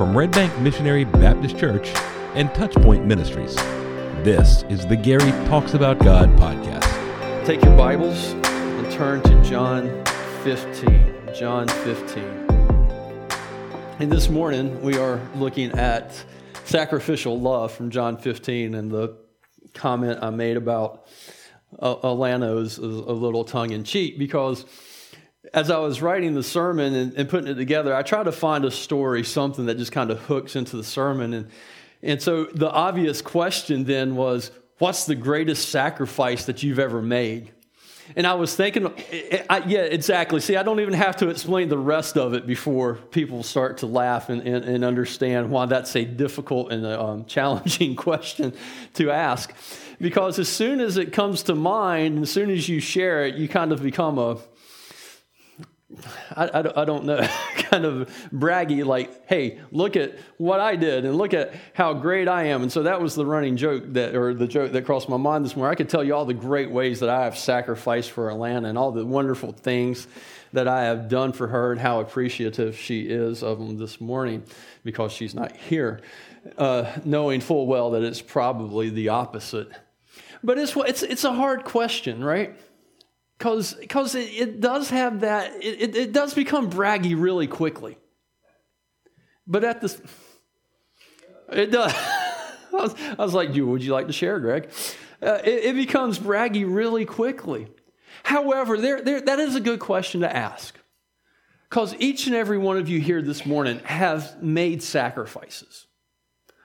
from Red Bank Missionary Baptist Church and Touchpoint Ministries. This is the Gary Talks About God podcast. Take your Bibles and turn to John 15. John 15. And this morning we are looking at sacrificial love from John 15 and the comment I made about uh, Alana is, is a little tongue in cheek because as I was writing the sermon and, and, putting it together, I tried to find a story, something that just kind of hooks into the sermon. And, and so the obvious question then was, what's the greatest sacrifice that you've ever made? And I was thinking, I, yeah, exactly. See, I don't even have to explain the rest of it before people start to laugh and, and, and understand why that's a difficult and a, um, challenging question to ask. Because as soon as it comes to mind, as soon as you share it, you kind of become a, I, I, I, don't know, kind of braggy, like, hey, look at what I did and look at how great I am. And so that was the running joke that, or the joke that crossed my mind this morning. I could tell you all the great ways that I have sacrificed for Alana and all the wonderful things that I have done for her and how appreciative she is of them this morning because she's not here, uh, knowing full well that it's probably the opposite. But it's, it's, it's a hard question, right? Because because it, it, does have that it, it, it, does become braggy really quickly. But at this it does I, was, I was like you would you like to share greg? Uh, it, it, becomes braggy really quickly. However there, there, that is a good question to ask. Because each and every one of you here this morning have made sacrifices.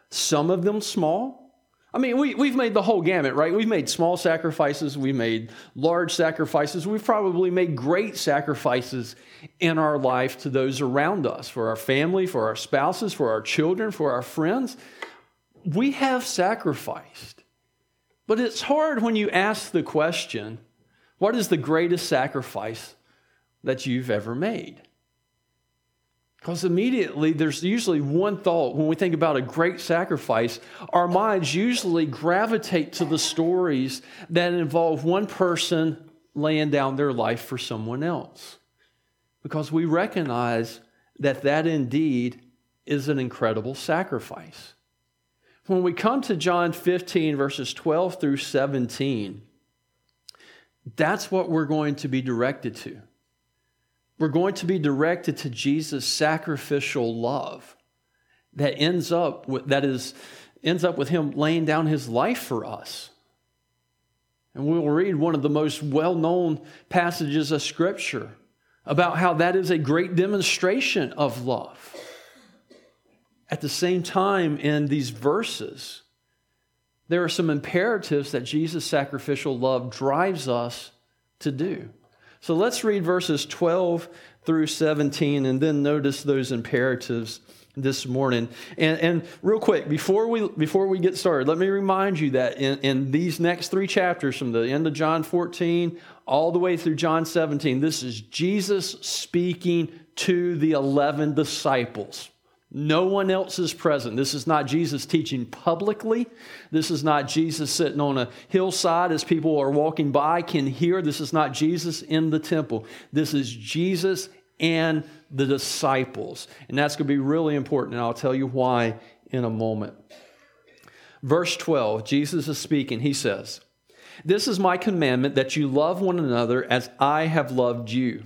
Some of them small I mean, we, we've made the whole gamut, right? We've made small sacrifices, we've made large sacrifices, we've probably made great sacrifices in our life to those around us, for our family, for our spouses, for our children, for our friends. We have sacrificed. But it's hard when you ask the question, what is the greatest sacrifice that you've ever made? Because immediately there's usually one thought when we think about a great sacrifice, our minds usually gravitate to the stories that involve one person laying down their life for someone else. Because we recognize that that indeed is an incredible sacrifice. When we come to John 15, verses 12 through 17, that's what we're going to be directed to we're going to be directed to Jesus' sacrificial love that ends up with, that is ends up with him laying down his life for us. And we will read one of the most well-known passages of scripture about how that is a great demonstration of love. At the same time in these verses, there are some imperatives that Jesus' sacrificial love drives us to do. So let's read verses 12 through 17 and then notice those imperatives this morning. And, and real quick, before we, before we get started, let me remind you that in, in these next three chapters, from the end of John 14 all the way through John 17, this is Jesus speaking to the 11 disciples. No one else is present. This is not Jesus teaching publicly. This is not Jesus sitting on a hillside as people are walking by can hear. This is not Jesus in the temple. This is Jesus and the disciples. And that's going to be really important, and I'll tell you why in a moment. Verse 12, Jesus is speaking. He says, This is my commandment that you love one another as I have loved you.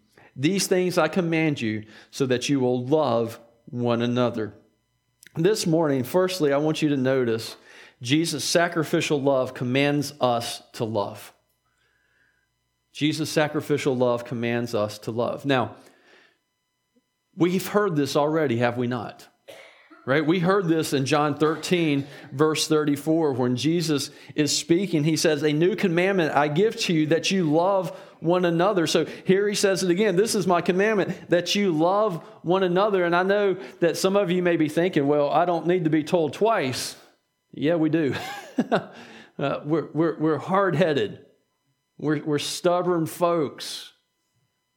These things I command you so that you will love one another. This morning, firstly, I want you to notice Jesus' sacrificial love commands us to love. Jesus' sacrificial love commands us to love. Now, we've heard this already, have we not? Right? We heard this in John 13, verse 34, when Jesus is speaking. He says, A new commandment I give to you that you love one another. So here he says it again this is my commandment that you love one another. And I know that some of you may be thinking, well, I don't need to be told twice. Yeah, we do. uh, we're, we're, we're hard headed, we're, we're stubborn folks.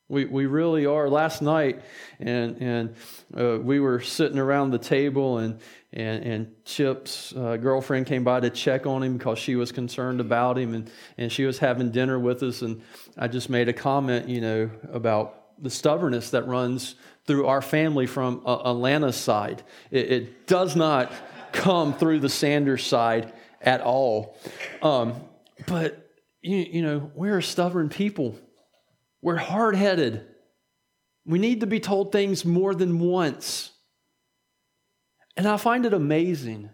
We, we really are. Last night, and, and uh, we were sitting around the table, and, and, and Chip's uh, girlfriend came by to check on him because she was concerned about him, and, and she was having dinner with us. And I just made a comment, you know, about the stubbornness that runs through our family from uh, Alana's side. It, it, does not come through the Sanders side at all. Um, but, you, you know, we're a stubborn people. We're hard headed. We need to be told things more than once. And I find it amazing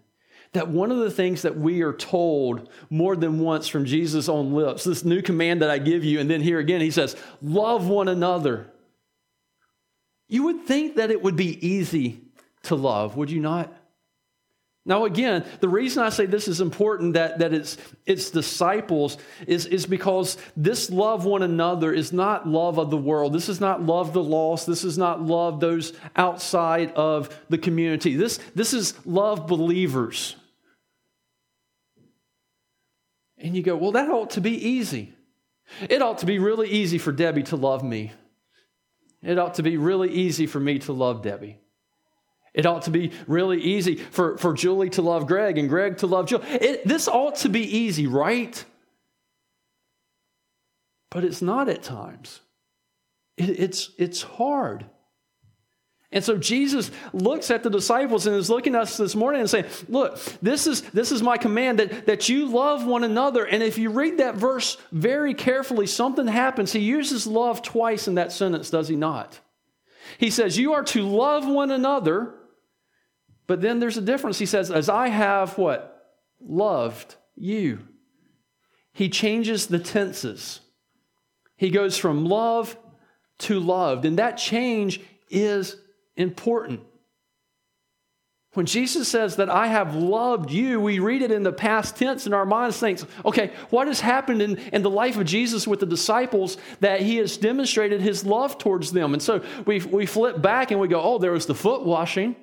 that one of the things that we are told more than once from Jesus' own lips, this new command that I give you, and then here again, he says, love one another. You would think that it would be easy to love, would you not? Now, again, the reason I say this is important that, that it's, it's disciples is, is because this love one another is not love of the world. This is not love the lost. This is not love those outside of the community. This, this is love believers. And you go, well, that ought to be easy. It ought to be really easy for Debbie to love me. It ought to be really easy for me to love Debbie. It ought to be really easy for, for Julie to love Greg and Greg to love Julie. It, this ought to be easy, right? But it's not at times. It, it's, it's hard. And so Jesus looks at the disciples and is looking at us this morning and saying, Look, this is, this is my command that, that you love one another. And if you read that verse very carefully, something happens. He uses love twice in that sentence, does he not? He says, You are to love one another but then there's a difference. He says, As I have what? Loved you. He changes the tenses. He goes from love to loved. And that change is important. When Jesus says that I have loved you, we read it in the past tense in our minds, thinks, okay, what has happened in, in the life of Jesus with the disciples that he has demonstrated his love towards them? And so we, we flip back and we go, oh, there was the foot washing.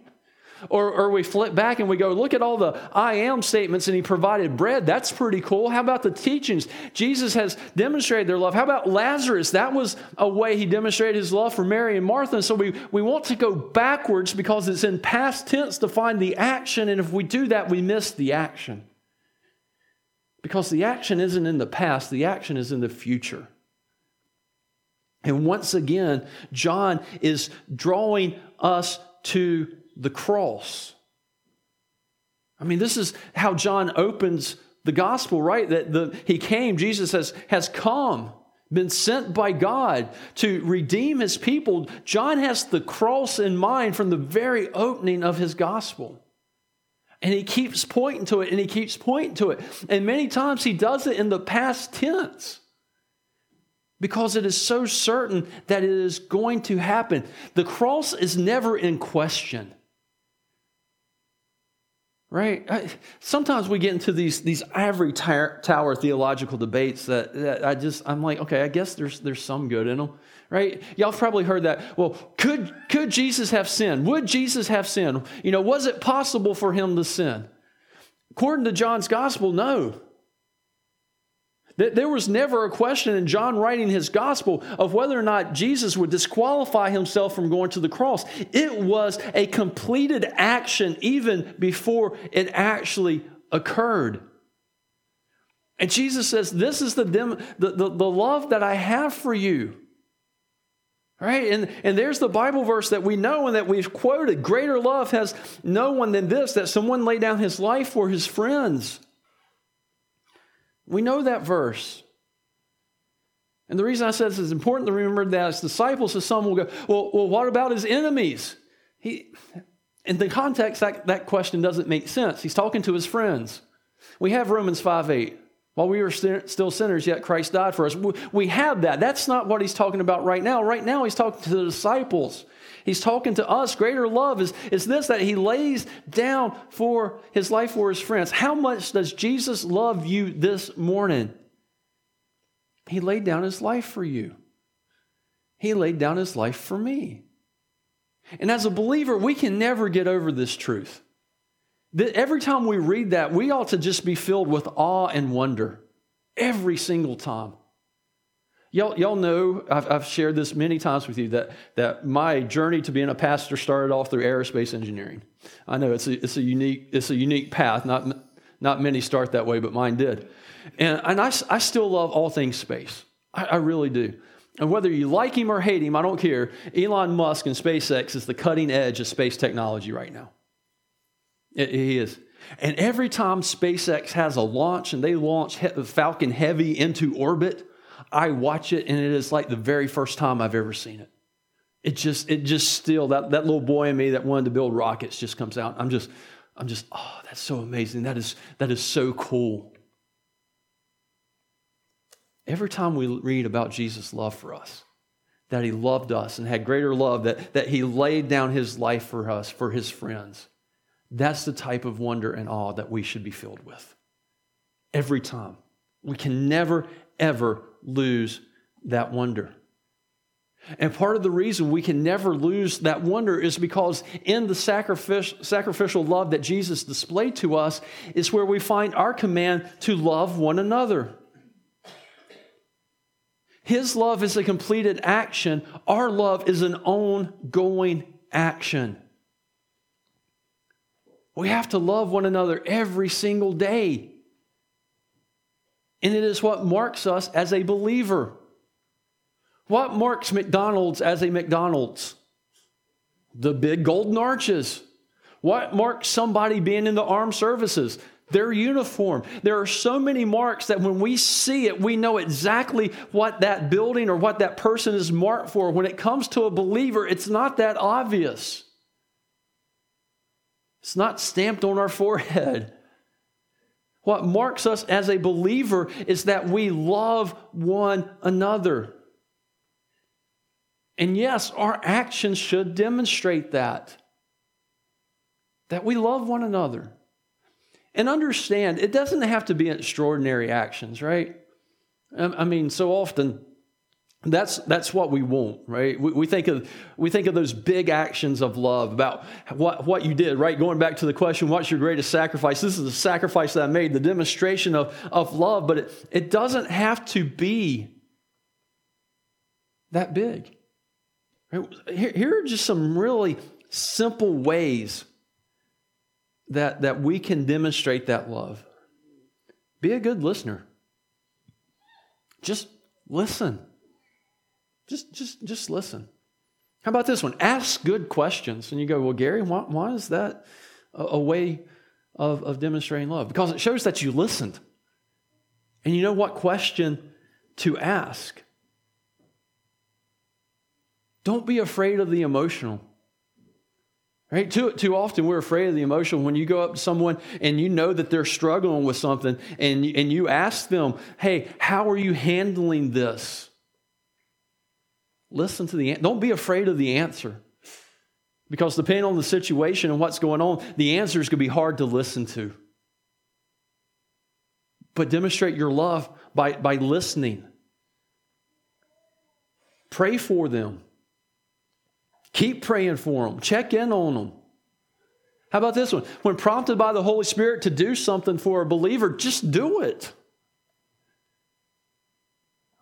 Or, or we flip back and we go, look at all the I am statements and he provided bread. That's pretty cool. How about the teachings? Jesus has demonstrated their love. How about Lazarus? That was a way he demonstrated his love for Mary and Martha. And so we, we want to go backwards because it's in past tense to find the action. And if we do that, we miss the action. Because the action isn't in the past, the action is in the future. And once again, John is drawing us to the cross. I mean, this is how John opens the gospel, right? That the, he came, Jesus has, has come, been sent by God to redeem his people. John has the cross in mind from the very opening of his gospel. And he keeps pointing to it and he keeps pointing to it. And many times he does it in the past tense because it is so certain that it is going to happen. The cross is never in question. Right? I, sometimes we get into these, these ivory tower theological debates that, that I just, I'm like, okay, I guess there's, there's some good in them. Right? Y'all probably heard that. Well, could, could Jesus have sinned? Would Jesus have sinned? You know, was it possible for him to sin? According to John's gospel, no. There was never a question in John writing his gospel of whether or not Jesus would disqualify himself from going to the cross. It was a completed action even before it actually occurred. And Jesus says, This is the, the, the, the love that I have for you. Right? And, and there's the Bible verse that we know and that we've quoted. Greater love has no one than this, that someone lay down his life for his friends. We know that verse. And the reason I said this is important to remember that as disciples, so some will go, well, well what about his enemies? He, in the context, that, that question doesn't make sense. He's talking to his friends. We have Romans 5 8. While we were still sinners, yet Christ died for us. We have that. That's not what he's talking about right now. Right now, he's talking to the disciples. He's talking to us. Greater love is, is this that he lays down for his life for his friends. How much does Jesus love you this morning? He laid down his life for you. He laid down his life for me. And as a believer, we can never get over this truth. That every time we read that, we ought to just be filled with awe and wonder every single time. Y'all, y'all know, I've, I've shared this many times with you, that, that my journey to being a pastor started off through aerospace engineering. I know it's a, it's a, unique, it's a unique path. Not, not many start that way, but mine did. And, and I, I still love all things space. I, I really do. And whether you like him or hate him, I don't care. Elon Musk and SpaceX is the cutting edge of space technology right now. He is. And every time SpaceX has a launch and they launch Falcon Heavy into orbit, I watch it and it is like the very first time I've ever seen it. It just, it just still, that, that little boy in me that wanted to build rockets just comes out. I'm just, I'm just, oh, that's so amazing. That is, that is so cool. Every time we read about Jesus' love for us, that he loved us and had greater love, that, that he laid down his life for us, for his friends, that's the type of wonder and awe that we should be filled with. Every time. We can never, ever lose that wonder. And part of the reason we can never lose that wonder is because in the sacrificial, love that Jesus displayed to us is where we find our command to love one another. His love is a completed action, our love is an ongoing action. We have to love one another every single day. And it is what marks us as a believer. What marks McDonald's as a McDonald's? The big golden arches. What marks somebody being in the armed services? Their uniform. There are so many marks that when we see it, we know exactly what that building or what that person is marked for. When it comes to a believer, it's not that obvious. It's not stamped on our forehead. What marks us as a believer is that we love one another. And yes, our actions should demonstrate that. That we love one another. And understand, it doesn't have to be extraordinary actions, right? I mean, so often that's, that's what we want, right? We, we, think of, we think of those big actions of love about what, what you did, right? Going back to the question, what's your greatest sacrifice? This is the sacrifice that I made, the demonstration of, of love, but it, it doesn't have to be that big. Right? Here, here are just some really simple ways that, that we can demonstrate that love. Be a good listener. Just listen. Just, just, just listen. How about this one? Ask good questions. And you go, well, Gary, why, why is that a, a way of, of demonstrating love? Because it shows that you listened. And you know what question to ask. Don't be afraid of the emotional. Right? Too, too often we're afraid of the emotional. When you go up to someone and you know that they're struggling with something and, and you ask them, hey, how are you handling this? Listen to the don't be afraid of the answer. Because depending on the situation and what's going on, the answer is going to be hard to listen to. But demonstrate your love by, by listening. Pray for them. Keep praying for them. Check in on them. How about this one? When prompted by the Holy Spirit to do something for a believer, just do it.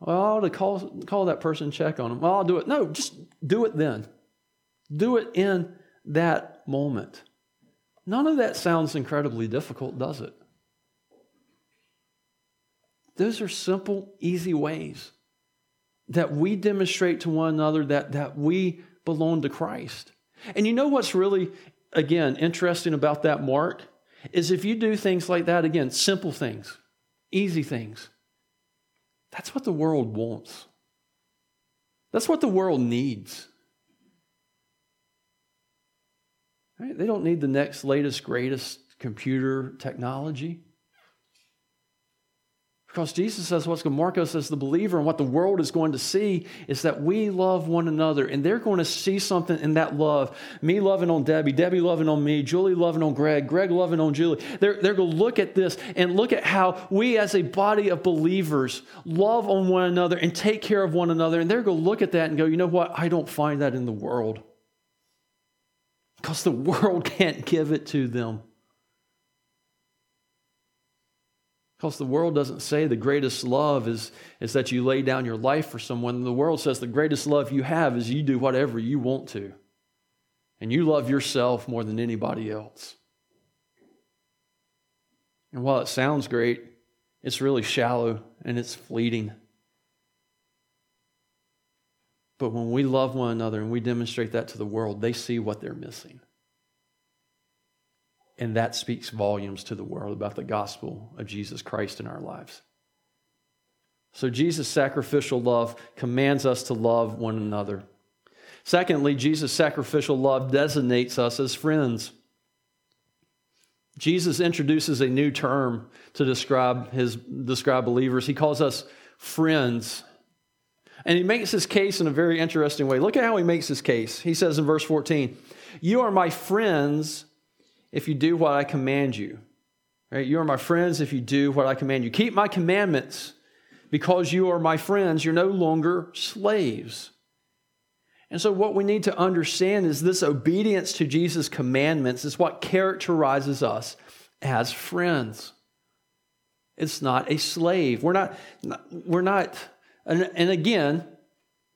Well, to call, call that person, check on them. Well, I'll do it. No, just do it then. Do it in that moment. None of that sounds incredibly difficult, does it? Those are simple, easy ways that we demonstrate to one another that, that we belong to Christ. And you know what's really, again, interesting about that mark? Is if you do things like that, again, simple things, easy things, that's what the world wants. That's what the world needs. Right? They don't need the next, latest, greatest computer technology. Because Jesus says what's going to mark us as the believer and what the world is going to see is that we love one another. And they're going to see something in that love. Me loving on Debbie, Debbie loving on me, Julie loving on Greg, Greg loving on Julie. They're, they're going to look at this and look at how we as a body of believers love on one another and take care of one another. And they're going to look at that and go, you know what? I don't find that in the world. Because the world can't give it to them. Because the world doesn't say the greatest love is, is that you lay down your life for someone. The world says the greatest love you have is you do whatever you want to. And you love yourself more than anybody else. And while it sounds great, it's really shallow and it's fleeting. But when we love one another and we demonstrate that to the world, they see what they're missing. And that speaks volumes to the world about the gospel of Jesus Christ in our lives. So, Jesus' sacrificial love commands us to love one another. Secondly, Jesus' sacrificial love designates us as friends. Jesus introduces a new term to describe his describe believers. He calls us friends. And he makes his case in a very interesting way. Look at how he makes his case. He says in verse 14, You are my friends if you do what I command you. Right? You are my friends if you do what I command you. Keep my commandments because you are my friends. You're no longer slaves. And so, what we need to understand is this obedience to Jesus' commandments is what characterizes us as friends. It's not a slave. We're not, we're not, and, and again,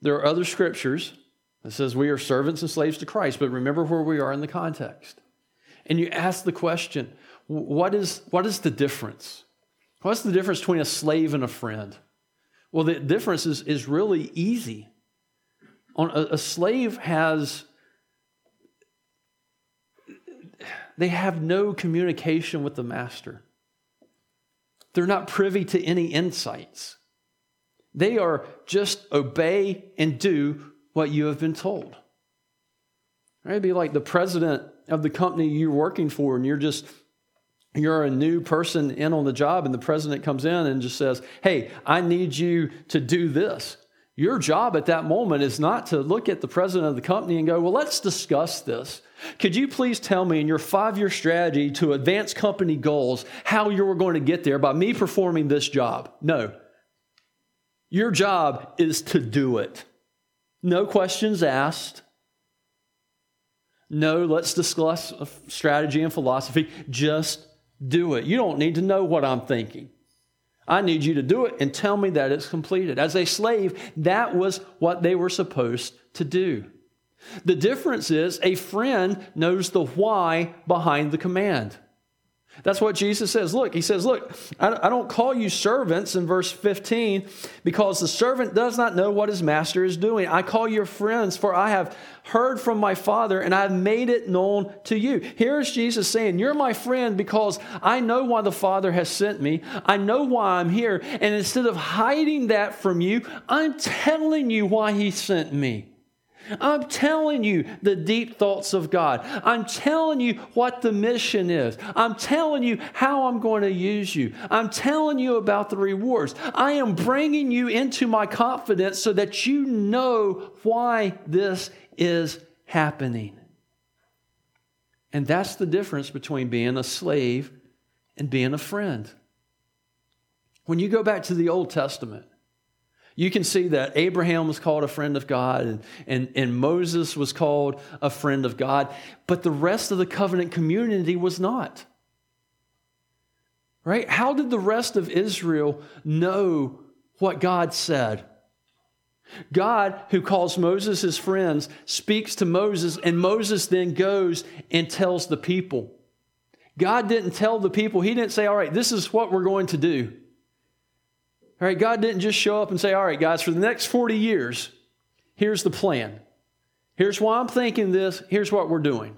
there are other scriptures that says we are servants and slaves to Christ, but remember where we are in the context and you ask the question, what is, what is the difference? What's the difference between a slave and a friend? Well, the difference is, is really easy. On a, a slave has they have no communication with the master. They're not privy to any insights. They are just obey and do what you have been told. It'd be like the president of the company you're working for and you're just you're a new person in on the job and the president comes in and just says hey i need you to do this. Your job at that moment is not to look at the president of the company and go well let's discuss this. Could you please tell me in your five year strategy to advance company goals how you're going to get there by me performing this job? No. Your job is to do it. No questions asked no, let's discuss strategy and philosophy. Just do it. You don't need to know what I'm thinking. I need you to do it and tell me that it's completed. As a slave, that was what they were supposed to do. The difference is a friend knows the why behind the command. That's what Jesus says. Look, he says, Look, I don't call you servants in verse 15 because the servant does not know what his master is doing. I call you friends, for I have heard from my Father and I've made it known to you. Here's Jesus saying, You're my friend because I know why the Father has sent me. I know why I'm here. And instead of hiding that from you, I'm telling you why he sent me. I'm telling you the deep thoughts of God. I'm telling you what the mission is. I'm telling you how I'm going to use you. I'm telling you about the rewards. I am bringing you into my confidence so that you know why this is happening. And that's the difference between being a slave and being a friend. When you go back to the Old Testament, you can see that Abraham was called a friend of God and, and, and Moses was called a friend of God, but the rest of the covenant community was not. Right? How did the rest of Israel know what God said? God, who calls Moses his friends, speaks to Moses, and Moses then goes and tells the people. God didn't tell the people, He didn't say, All right, this is what we're going to do. All right, God didn't just show up and say, All right, guys, for the next 40 years, here's the plan. Here's why I'm thinking this. Here's what we're doing.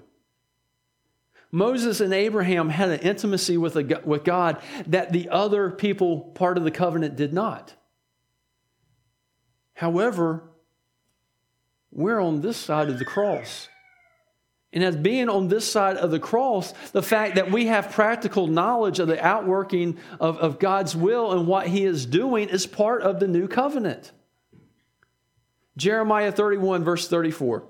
Moses and Abraham had an intimacy with, a, with God that the other people, part of the covenant, did not. However, we're on this side of the cross. And as being on this side of the cross, the fact that we have practical knowledge of the outworking of, of God's will and what He is doing is part of the new covenant. Jeremiah 31, verse 34.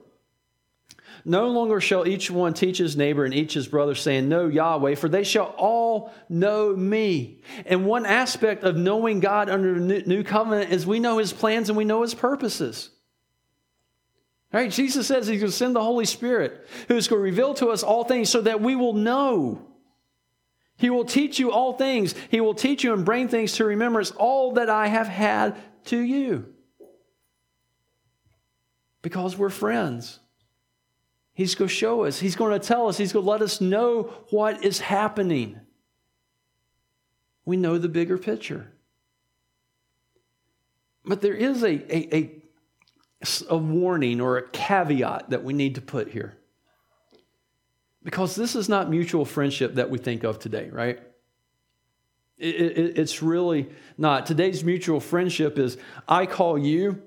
No longer shall each one teach his neighbor and each his brother, saying, Know Yahweh, for they shall all know me. And one aspect of knowing God under the new covenant is we know his plans and we know his purposes. Right? Jesus says he's going to send the Holy Spirit who's going to reveal to us all things so that we will know. He will teach you all things. He will teach you and bring things to remembrance, all that I have had to you. Because we're friends. He's going to show us. He's going to tell us. He's going to let us know what is happening. We know the bigger picture. But there is a, a, a, a warning or a caveat that we need to put here. Because this is not mutual friendship that we think of today, right? It, it, it's really not. Today's mutual friendship is I call you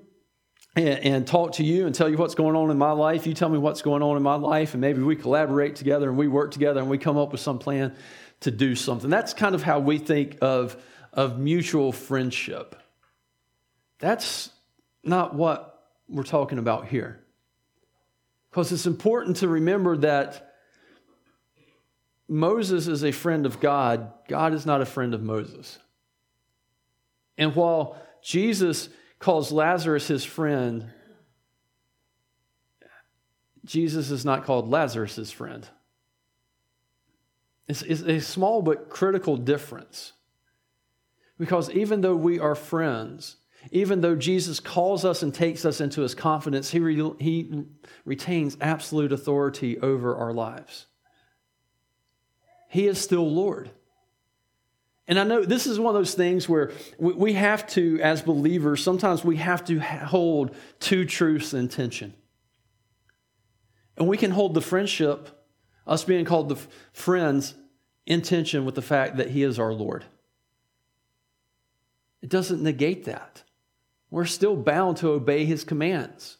and, and, talk to you and tell you what's going on in my life. You tell me what's going on in my life, and maybe we collaborate together and we work together and we come up with some plan to do something. That's kind of how we think of, of mutual friendship. That's not what we're talking about here. Because it's important to remember that Moses is a friend of God, God is not a friend of Moses. And while Jesus calls Lazarus his friend, Jesus is not called Lazarus his friend. It's, it's, a small but critical difference. Because even though we are friends, even though Jesus calls us and takes us into his confidence, he, re, he retains absolute authority over our lives. He is still Lord. And I know this is one of those things where we have to, as believers, sometimes we have to hold two truths in tension. And we can hold the friendship, us being called the friends, in tension with the fact that He is our Lord. It doesn't negate that. We're still bound to obey His commands.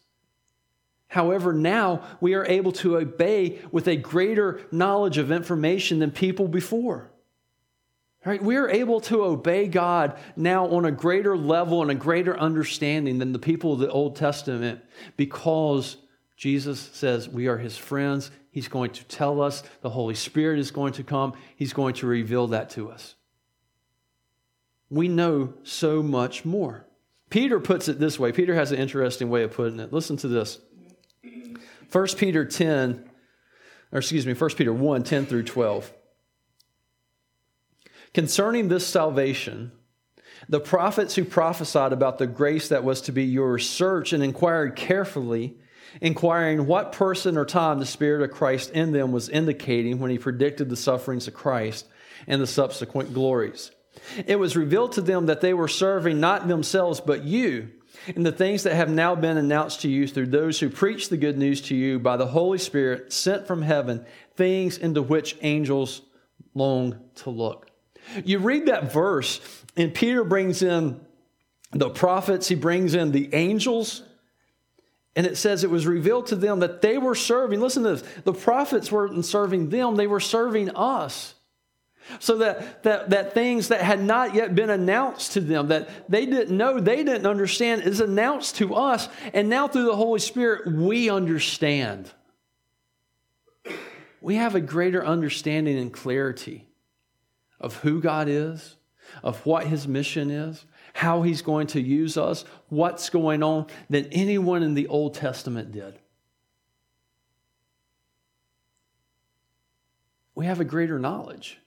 However, now we are able to obey with a greater knowledge of information than people before. Right? We are able to obey God now on a greater level and a greater understanding than the people of the Old Testament because Jesus says we are his friends. He's going to tell us. The Holy Spirit is going to come. He's going to reveal that to us. We know so much more. Peter puts it this way. Peter has an interesting way of putting it. Listen to this. 1 Peter 10, or excuse me, 1 Peter 1, 10 through 12. Concerning this salvation, the prophets who prophesied about the grace that was to be yours searched and inquired carefully, inquiring what person or time the Spirit of Christ in them was indicating when he predicted the sufferings of Christ and the subsequent glories. It was revealed to them that they were serving not themselves but you in the things that have now been announced to you through those who preach the good news to you by the Holy Spirit sent from heaven, things into which angels long to look. You read that verse, and Peter brings in the prophets, he brings in the angels, and it says it was revealed to them that they were serving. Listen to this the prophets weren't serving them, they were serving us. So that, that, that things that had not yet been announced to them, that they didn't know, they didn't understand, is announced to us. And now through the Holy Spirit, we understand. We have a greater understanding and clarity of who God is, of what his mission is, how he's going to use us, what's going on, than anyone in the Old Testament did. We have a greater knowledge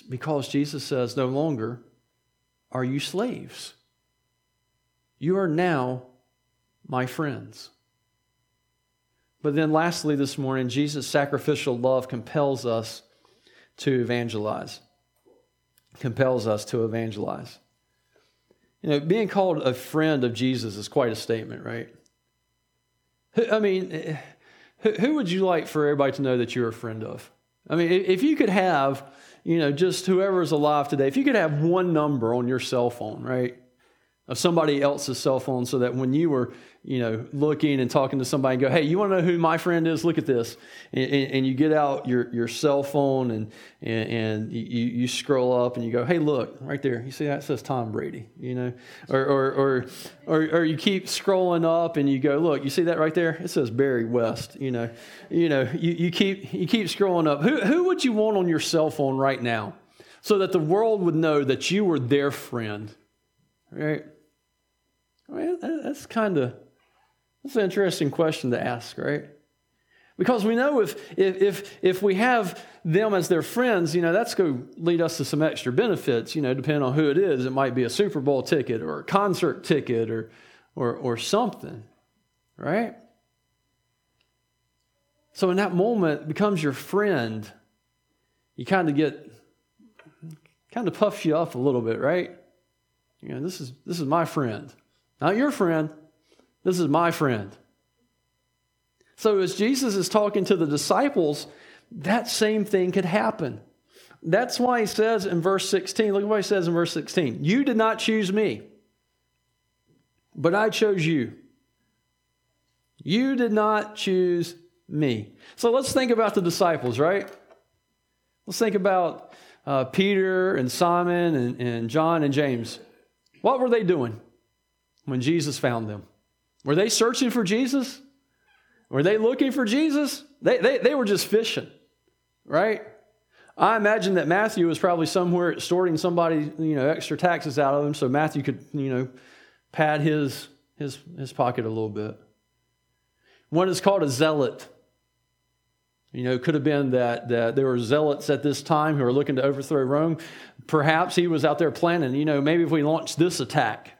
because Jesus says, No longer are you slaves. You are now my friends. But then, lastly, this morning, Jesus' sacrificial love compels us to evangelize, compels us to evangelize. You know, being called a friend of Jesus is quite a statement, right? I mean, who would you like for everybody to know that you're a friend of? I mean, if you could have, you know, just whoever is alive today, if you could have one number on your cell phone, right, of somebody else's cell phone so that when you were you know looking and talking to somebody and go hey you want to know who my friend is? Look at this. And, and you get out your, your cell phone and, and, and, you, you scroll up and you go hey look right there. You see that? It says tom brady you know? Or, or, or, or, or you keep scrolling up and you go look you see that right there? It says barry west you know? You know you, you keep you keep scrolling up. Who, who would you want on your cell phone right now so that the world would know that you were their friend right I mean, that's kind of that's an interesting question to ask, right? Because we know if, if, if, if we have them as their friends, you know, that's going to lead us to some extra benefits, you know, depending on who it is. It might be a Super Bowl ticket or a concert ticket or, or, or something, right? So in that moment, becomes your friend. You kind of get, kind of puffs you up a little bit, right? You know, this is, this is my friend. Not your friend. This is my friend. So, as Jesus is talking to the disciples, that same thing could happen. That's why he says in verse 16, look at what he says in verse 16 You did not choose me, but I chose you. You did not choose me. So let's think about the disciples, right? Let's think about uh, Peter and Simon and, and John and James. What were they doing? when Jesus found them? Were they searching for Jesus? Were they looking for Jesus? They, they, they were just fishing, right? I imagine that Matthew was probably somewhere extorting somebody, you know, extra taxes out of him so Matthew could, you know, pad his, his, his pocket a little bit. One is called a zealot. You know, it could have been that, that there were zealots at this time who were looking to overthrow Rome. Perhaps he was out there planning, you know, maybe if we launch this attack,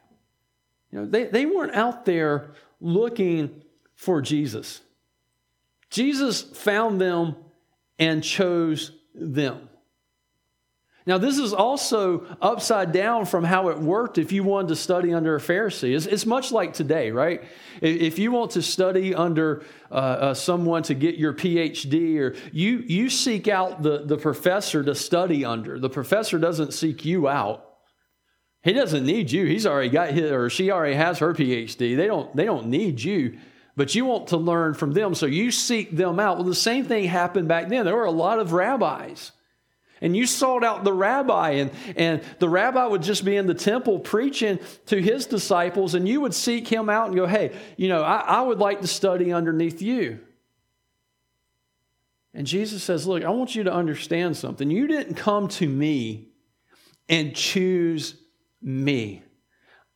you know, they, they weren't out there looking for Jesus. Jesus found them and chose them. Now, this is also upside down from how it worked if you wanted to study under a Pharisee. It's, it's much like today, right? If you want to study under uh, uh, someone to get your PhD, or you, you seek out the, the professor to study under, the professor doesn't seek you out. He doesn't need you. He's already got his, or she already has her PhD. They don't, they don't need you, but you want to learn from them. So you seek them out. Well, the same thing happened back then. There were a lot of rabbis. And you sought out the rabbi, and, and the rabbi would just be in the temple preaching to his disciples, and you would seek him out and go, Hey, you know, I, I would like to study underneath you. And Jesus says, Look, I want you to understand something. You didn't come to me and choose me.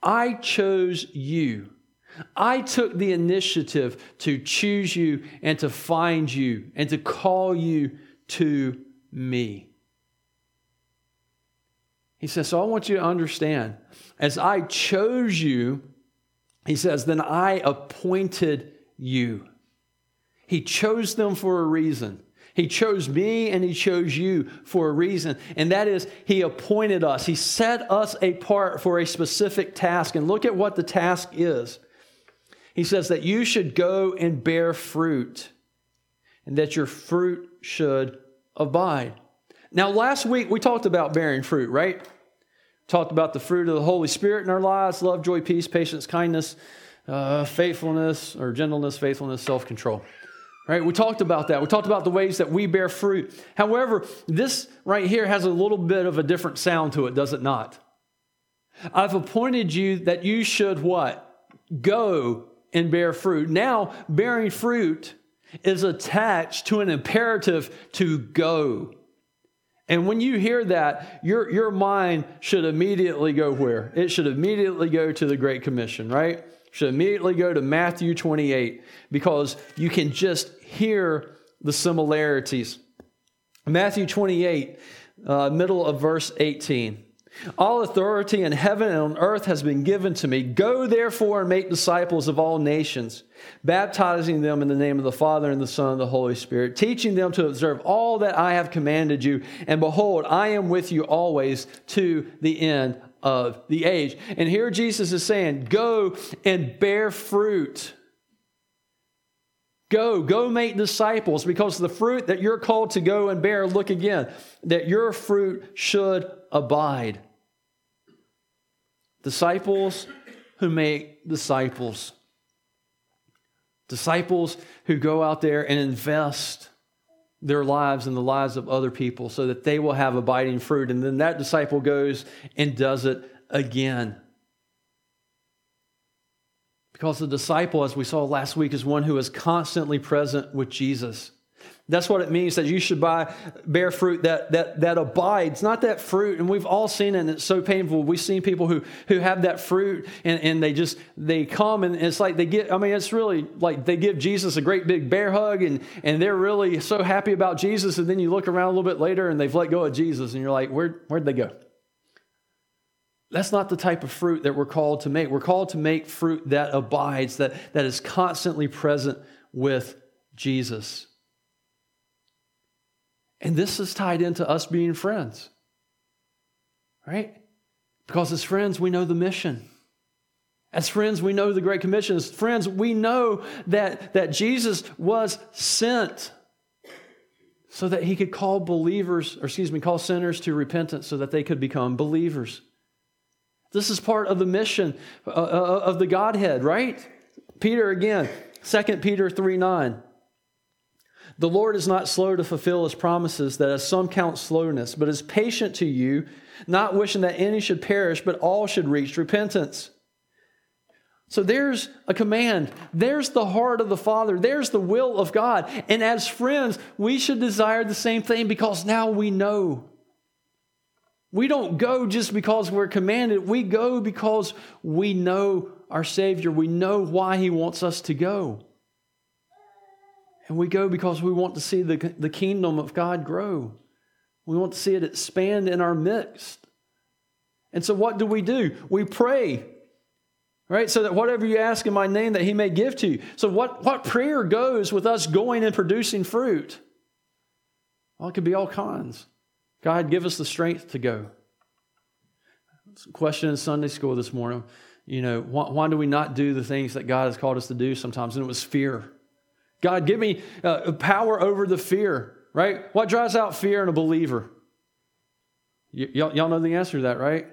I chose you. I took the initiative to choose you and to find you and to call you to me. He says, So I want you to understand, as I chose you, he says, then I appointed you. He chose them for a reason. He chose me and He chose you for a reason, and that is He appointed us. He set us apart for a specific task. And look at what the task is. He says that you should go and bear fruit, and that your fruit should abide. Now, last week we talked about bearing fruit, right? Talked about the fruit of the Holy Spirit in our lives love, joy, peace, patience, kindness, uh, faithfulness, or gentleness, faithfulness, self control. Right? We talked about that. We talked about the ways that we bear fruit. However, this right here has a little bit of a different sound to it, does it not? I've appointed you that you should what? Go and bear fruit. Now, bearing fruit is attached to an imperative to go. And when you hear that, your, your mind should immediately go where? It should immediately go to the Great Commission, right? Should immediately go to Matthew 28 because you can just hear the similarities. Matthew 28, uh, middle of verse 18. All authority in heaven and on earth has been given to me. Go therefore and make disciples of all nations, baptizing them in the name of the Father and the Son and the Holy Spirit, teaching them to observe all that I have commanded you. And behold, I am with you always to the end of the age. And here Jesus is saying, Go and bear fruit. Go, go make disciples because the fruit that you're called to go and bear, look again, that your fruit should abide. Disciples who make disciples. Disciples who go out there and invest their lives and the lives of other people so that they will have abiding fruit. And then that disciple goes and does it again. Because the disciple, as we saw last week, is one who is constantly present with Jesus. That's what it means that you should buy, bear fruit that, that, that abides, not that fruit. And we've all seen it, and it's so painful. We've seen people who, who have that fruit and, and they just, they come and it's like they get, I mean, it's really like they give Jesus a great big bear hug and, and they're really so happy about Jesus. And then you look around a little bit later and they've let go of Jesus and you're like, where, where'd they go? That's not the type of fruit that we're called to make. We're called to make fruit that abides, that, that is constantly present with Jesus. And this is tied into us being friends, right? Because as friends, we know the mission. As friends, we know the Great Commission. As friends, we know that, that Jesus was sent so that he could call believers, or excuse me, call sinners to repentance so that they could become believers. This is part of the mission uh, uh, of the Godhead, right? Peter again, 2 Peter 3 9. The Lord is not slow to fulfill his promises, that as some count slowness, but is patient to you, not wishing that any should perish, but all should reach repentance. So there's a command. There's the heart of the Father. There's the will of God. And as friends, we should desire the same thing because now we know. We don't go just because we're commanded. We go because we know our Savior. We know why He wants us to go. And we go because we want to see the, the kingdom of God grow. We want to see it expand in our midst. And so, what do we do? We pray, right? So that whatever you ask in my name, that He may give to you. So, what, what prayer goes with us going and producing fruit? Well, it could be all kinds. God, give us the strength to go. Question in Sunday school this morning. You know, why, why do we not do the things that God has called us to do sometimes? And it was fear. God, give me uh, power over the fear, right? What drives out fear in a believer? Y- y'all, y'all know the answer to that, right?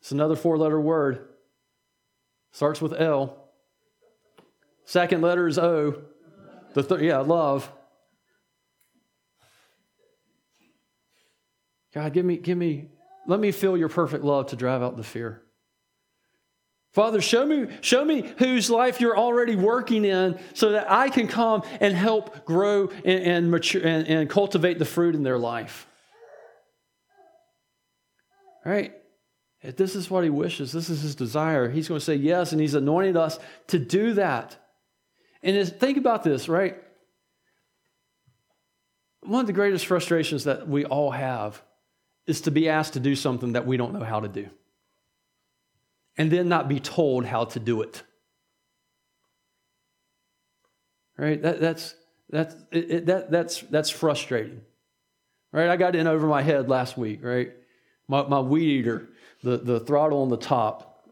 It's another four letter word. Starts with L. Second letter is O. The th- yeah, love. God, give me, give me, let me feel your perfect love to drive out the fear. Father, show me, show me whose life you're already working in so that I can come and help grow and, and mature and, and cultivate the fruit in their life. Right? If this is what he wishes, this is his desire, he's going to say yes, and he's anointed us to do that. And think about this, right? One of the greatest frustrations that we all have is to be asked to do something that we don't know how to do and then not be told how to do it. Right? That, that's, that's, it, that, that's, that's frustrating. Right? I got in over my head last week, right? My, my weed eater, the, the throttle on the top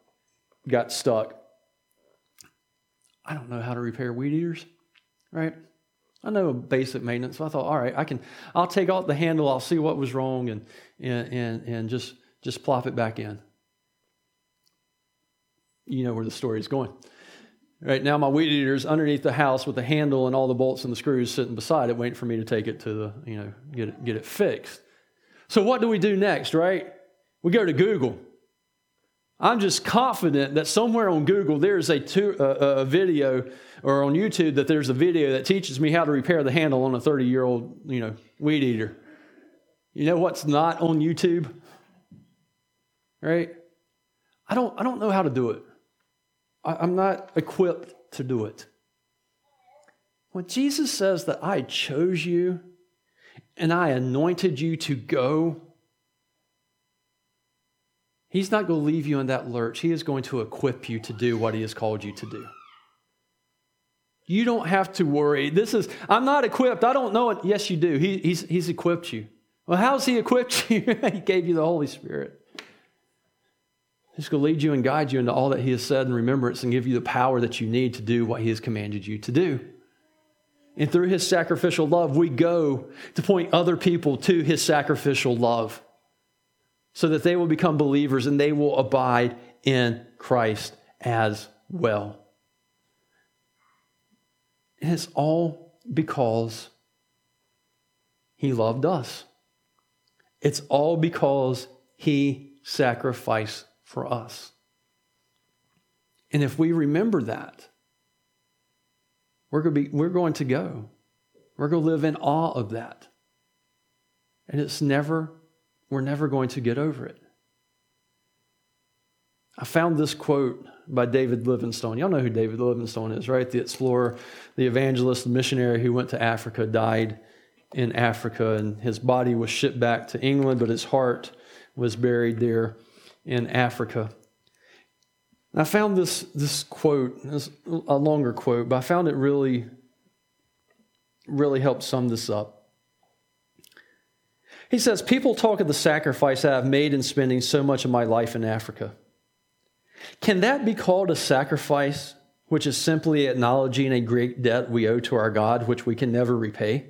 got stuck. I don't know how to repair weed eaters, right? I know basic maintenance. So I thought, all right, I can, I'll take off the handle, I'll see what was wrong and, and, and, and just, just plop it back in you know where the story is going. Right now, my weed eater is underneath the house with the handle and all the bolts and the screws sitting beside it, waiting for me to take it to the, you know, get it, get it fixed. So, what do we do next, right? We go to Google. I'm just confident that somewhere on Google there's a, tu- a, a video, or on YouTube that there's a video that teaches me how to repair the handle on a 30 year old, you know, weed eater. You know what's not on YouTube? Right? I don't, I don't know how to do it. I'm not equipped to do it. When Jesus says that I chose you and I anointed you to go, He's not going to leave you in that lurch. He is going to equip you to do what He has called you to do. You don't have to worry. This is, I'm not equipped. I don't know it. Yes, you do. He, he's, he's equipped you. Well, how's He equipped you? he gave you the Holy Spirit. He's going to lead you and guide you into all that He has said in remembrance and give you the power that you need to do what He has commanded you to do. And through His sacrificial love, we go to point other people to His sacrificial love so that they will become believers and they will abide in Christ as well. And it's all because he loved us. It's all because he sacrificed for us. And if we remember that, we're going to, be, we're going to go. We're going to live in awe of that. And it's never, we're never going to get over it. I found this quote by David Livingstone. Y'all know who David Livingstone is, right? The explorer, the evangelist, the missionary who went to Africa, died in Africa, and his body was shipped back to England, but his heart was buried there in Africa. And I found this, this quote, this a longer quote, but I found it really, really helped sum this up. He says, People talk of the sacrifice I have made in spending so much of my life in Africa. Can that be called a sacrifice, which is simply acknowledging a great debt we owe to our God, which we can never repay?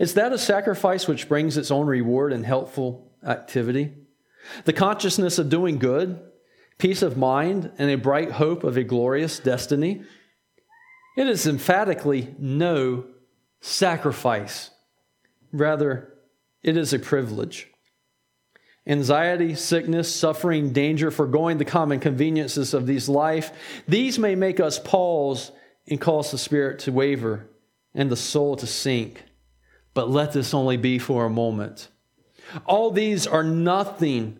Is that a sacrifice which brings its own reward and helpful activity? The consciousness of doing good, peace of mind, and a bright hope of a glorious destiny? It is emphatically no sacrifice. Rather, it is a privilege anxiety, sickness, suffering, danger, foregoing the common conveniences of these life, these may make us pause and cause the spirit to waver and the soul to sink. But let this only be for a moment. All these are nothing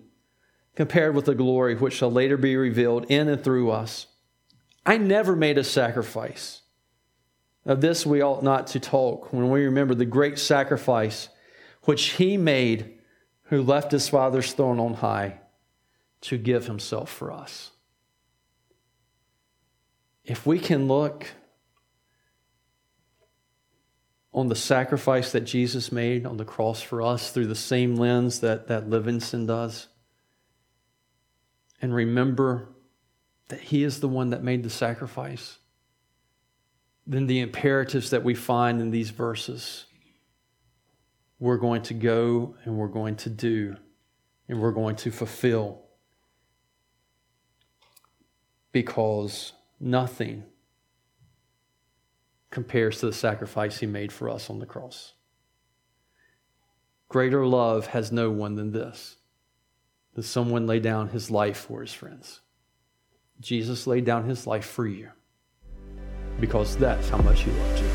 compared with the glory which shall later be revealed in and through us. I never made a sacrifice. Of this we ought not to talk when we remember the great sacrifice which he made who left his Father's throne on high to give himself for us. If we can look on the sacrifice that Jesus made on the cross for us through the same lens that, that Livingstone does, and remember that He is the one that made the sacrifice, then the imperatives that we find in these verses we're going to go and we're going to do and we're going to fulfill. Because nothing compares to the sacrifice he made for us on the cross. Greater love has no one than this that someone lay down his life for his friends. Jesus laid down his life for you because that's how much he loved you.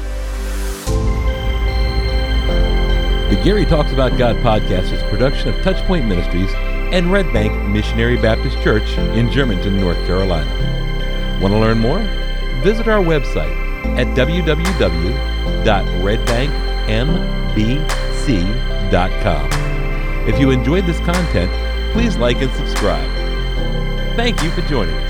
The Gary Talks About God podcast is a production of Touchpoint Ministries and Red Bank Missionary Baptist Church in Germanton, North Carolina. Want to learn more? Visit our website at www.redbankmbc.com. If you enjoyed this content, please like and subscribe. Thank you for joining us.